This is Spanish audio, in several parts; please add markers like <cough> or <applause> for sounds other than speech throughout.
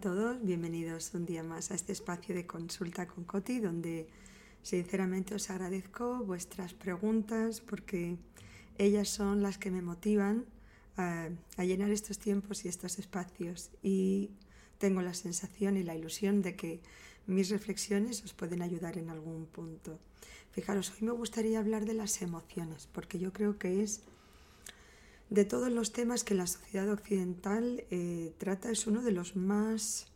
A todos, bienvenidos un día más a este espacio de consulta con Coti, donde sinceramente os agradezco vuestras preguntas porque ellas son las que me motivan a, a, llenar estos tiempos y estos espacios y tengo la sensación y la ilusión de que mis reflexiones os pueden ayudar en algún punto. Fijaros, hoy me gustaría hablar de las emociones porque yo creo que es de todos los temas que la sociedad occidental eh, trata, es uno de los más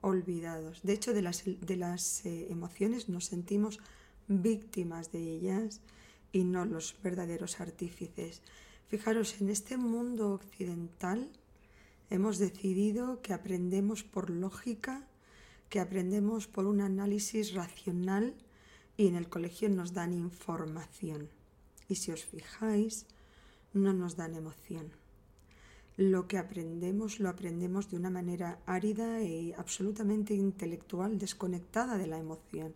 olvidados. De hecho, de las, de las eh, emociones nos sentimos víctimas de ellas y no los verdaderos artífices. Fijaros, en este mundo occidental hemos decidido que aprendemos por lógica, que aprendemos por un análisis racional y en el colegio nos dan información. Y si os fijáis, no nos dan emoción. Lo que aprendemos lo aprendemos de una manera árida y absolutamente intelectual, desconectada de la emoción.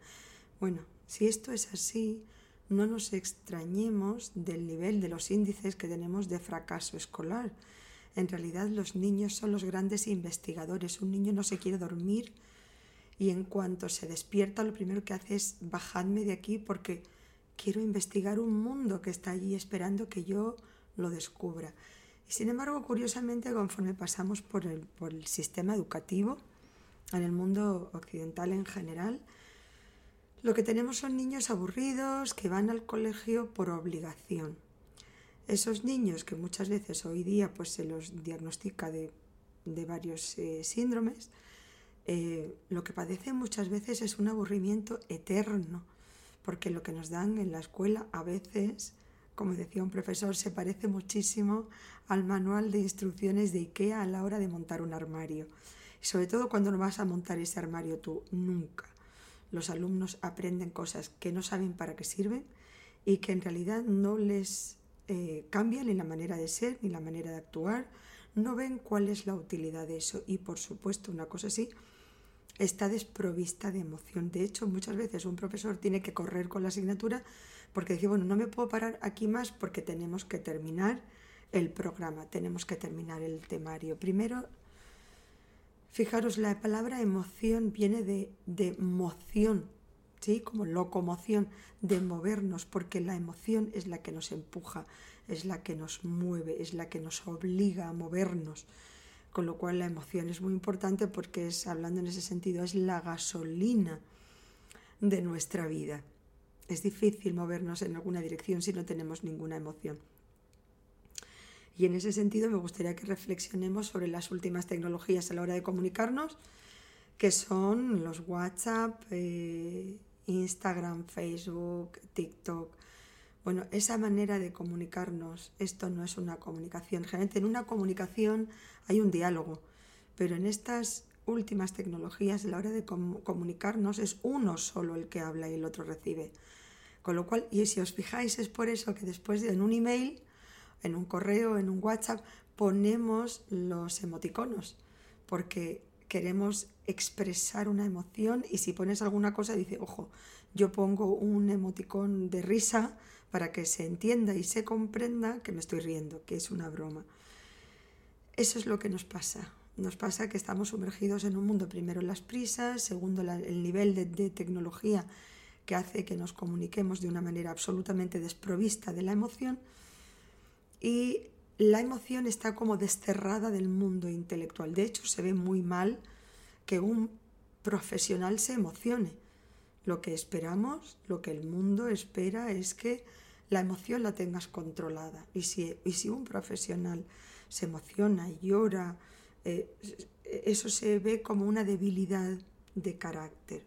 Bueno, si esto es así, no nos extrañemos del nivel de los índices que tenemos de fracaso escolar. En realidad los niños son los grandes investigadores. Un niño no se quiere dormir y en cuanto se despierta lo primero que hace es bajadme de aquí porque quiero investigar un mundo que está allí esperando que yo lo descubra. Y sin embargo, curiosamente, conforme pasamos por el, sistema educativo, en el mundo occidental en general, lo que tenemos son niños aburridos que van al colegio por obligación. Esos niños que muchas veces hoy día pues, se los diagnostica de, de varios eh, síndromes, eh, lo que padecen muchas veces es un aburrimiento eterno, porque lo que nos dan en la escuela a veces como decía un profesor, se parece muchísimo al manual de instrucciones de IKEA a la hora de montar un armario. Y sobre todo cuando no vas a montar ese armario tú, nunca. Los alumnos aprenden cosas que no saben para qué sirven y que en realidad no les eh, cambian ni la manera de ser ni la manera de actuar, no ven cuál es la utilidad de eso y por supuesto una cosa así está desprovista de emoción. De hecho, muchas veces un profesor tiene que correr con la asignatura porque dice, bueno, no me puedo parar aquí más porque tenemos que terminar el programa, tenemos que terminar el temario. Primero, fijaros, la palabra emoción viene de, de moción, ¿sí? como locomoción, de movernos, porque la emoción es la que nos empuja, es la que nos mueve, es la que nos obliga a movernos. Con lo cual la emoción es muy importante porque es, hablando en ese sentido, es la gasolina de nuestra vida. Es difícil movernos en alguna dirección si no tenemos ninguna emoción. Y en ese sentido me gustaría que reflexionemos sobre las últimas tecnologías a la hora de comunicarnos, que son los WhatsApp, eh, Instagram, Facebook, TikTok. Bueno, esa manera de comunicarnos, esto no es una comunicación. Generalmente en una comunicación hay un diálogo, pero en estas últimas tecnologías, a la hora de comunicarnos, es uno solo el que habla y el otro recibe. Con lo cual, y si os fijáis, es por eso que después de, en un email, en un correo, en un WhatsApp, ponemos los emoticonos, porque queremos expresar una emoción y si pones alguna cosa, dice, ojo, yo pongo un emoticón de risa para que se entienda y se comprenda que me estoy riendo, que es una broma. Eso es lo que nos pasa. Nos pasa que estamos sumergidos en un mundo, primero las prisas, segundo el nivel de, tecnología que hace que nos comuniquemos de una manera absolutamente desprovista de la emoción y la emoción está como desterrada del mundo intelectual. De hecho, se ve muy mal que un profesional se emocione. Lo que esperamos, lo que el mundo espera es que la emoción la tengas controlada. Y si, y si un profesional se emociona, llora, eh, eso se ve como una debilidad de carácter.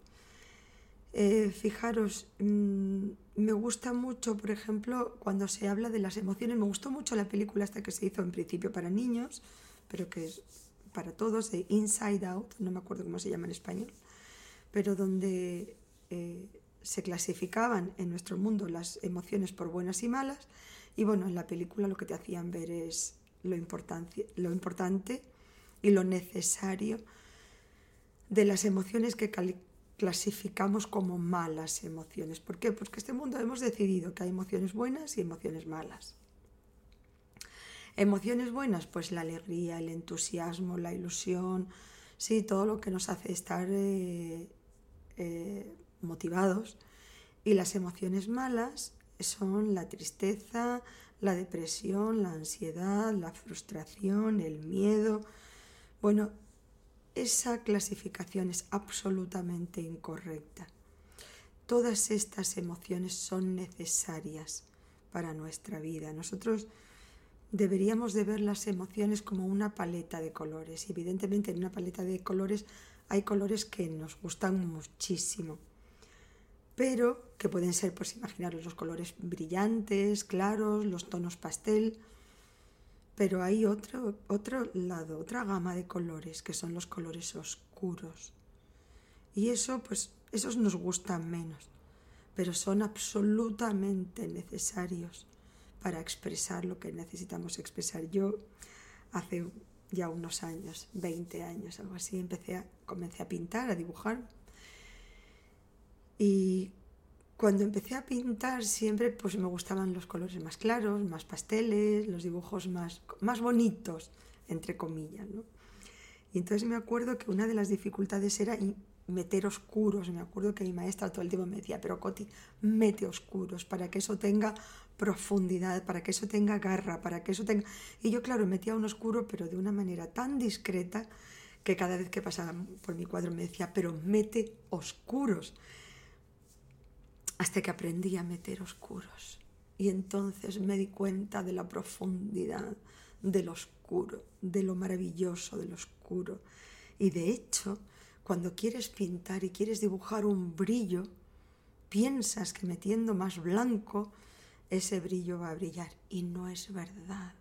Eh, fijaros, mm, me gusta mucho, por ejemplo, cuando se habla de las emociones, me gustó mucho la película esta que se hizo en principio para niños, pero que es para todos, de Inside Out, no me acuerdo cómo se llama en español, pero donde eh, se clasificaban en nuestro mundo las emociones por buenas y malas, y bueno, en la película lo que te hacían ver es lo, lo importante y lo necesario de las emociones que clasificamos como malas emociones. ¿Por qué? Porque este mundo hemos decidido que hay emociones buenas y emociones malas. Emociones buenas, pues la alegría, el entusiasmo, la ilusión, Sí, todo lo que nos hace estar eh, eh, motivados. Y las emociones malas son la tristeza, la depresión, la ansiedad, la frustración, el miedo. Bueno, esa clasificación es absolutamente incorrecta. Todas estas emociones son necesarias para nuestra vida. Nosotros deberíamos de ver las emociones como una paleta de colores. Evidentemente en una paleta de colores hay colores que nos gustan muchísimo, pero que pueden ser, pues imaginaros, los colores brillantes, claros, los tonos pastel, pero hay otro, otro lado, otra gama de colores, que son los colores oscuros. Y eso, pues, esos nos gustan menos, pero son absolutamente necesarios para expresar lo que necesitamos expresar. Yo hace ya unos años, 20 años, algo así, empecé a, comencé a pintar, a dibujar. Y cuando empecé a pintar siempre pues me gustaban los colores más claros, más pasteles, los dibujos más, más bonitos, entre comillas. Y entonces me acuerdo que una de las dificultades era meter oscuros. Me acuerdo que mi maestra todo el tiempo me decía, pero Coti, mete oscuros para que eso tenga profundidad, para que eso tenga garra, para que eso tenga... Y yo, claro, metía un oscuro, pero de una manera tan discreta que cada vez que pasaba por mi cuadro me decía, pero mete oscuros. Hasta que aprendí a meter oscuros. Y entonces me di cuenta de la profundidad del oscuro, de lo maravilloso del oscuro. Y de hecho, cuando quieres pintar y quieres dibujar un brillo, piensas que metiendo más blanco ese brillo va a brillar y no es verdad.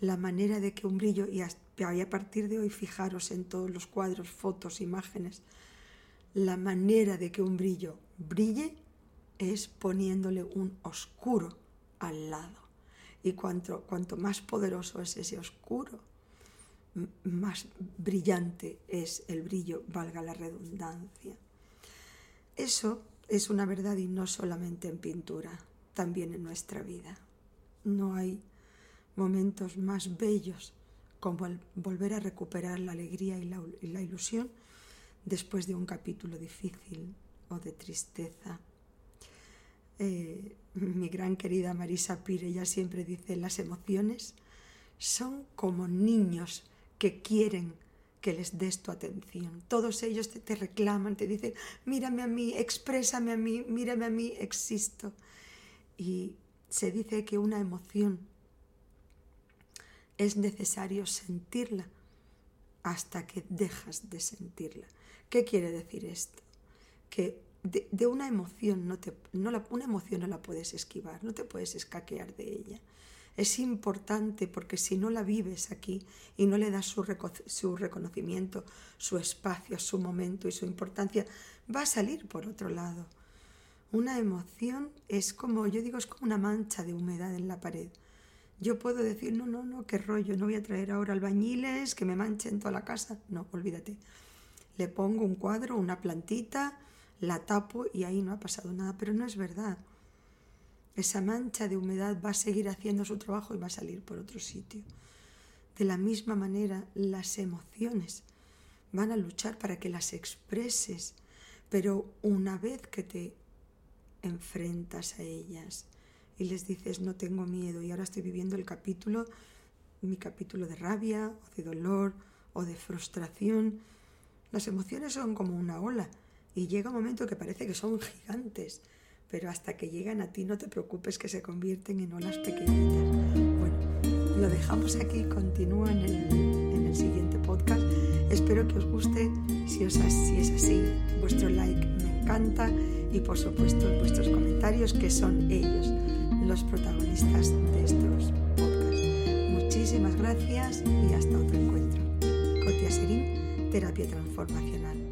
La manera de que un brillo, y a partir de hoy fijaros en todos los cuadros, fotos, imágenes, la manera de que un brillo brille es poniéndole un oscuro al lado. Y cuanto, cuanto más poderoso es ese oscuro, más brillante es el brillo, valga la redundancia. Eso es una verdad y no solamente en pintura también en nuestra vida. No hay momentos más bellos como el volver a recuperar la alegría y la, ilusión después de un capítulo difícil o de tristeza. Eh, <laughs> mi gran querida Marisa Pire ya siempre dice, las emociones son como niños que quieren que les des tu atención. Todos ellos te, te reclaman, te dicen, mírame a mí, exprésame a mí, mírame a mí, existo. Y se dice que una emoción es necesario sentirla hasta que dejas de sentirla. ¿Qué quiere decir esto? Que de, una emoción no te, no la, una emoción no la puedes esquivar, no te puedes escaquear de ella. Es importante porque si no la vives aquí y no le das su, su reconocimiento, su espacio, su momento y su importancia, va a salir por otro lado. Una emoción es como, yo digo, es como una mancha de humedad en la pared. Yo puedo decir, no, no, no, qué rollo, no voy a traer ahora albañiles que me manchen toda la casa. No, olvídate. Le pongo un cuadro, una plantita, la tapo y ahí no ha pasado nada, pero no es verdad. Esa mancha de humedad va a seguir haciendo su trabajo y va a salir por otro sitio. De la misma manera, las emociones van a luchar para que las expreses, pero una vez que te enfrentas a ellas y les dices no tengo miedo y ahora estoy viviendo el capítulo, mi capítulo de rabia o de dolor o de frustración. Las emociones son como una ola y llega un momento que parece que son gigantes, pero hasta que llegan a ti no te preocupes que se convierten en olas pequeñitas. Bueno, lo dejamos aquí, continúa en el, en el siguiente podcast. Espero que os guste, si, os, si es así, vuestro like me encanta y por supuesto vuestros comentarios que son ellos los protagonistas de estos podcasts. Muchísimas gracias y hasta otro encuentro. Cotia Serín, Terapia Transformacional.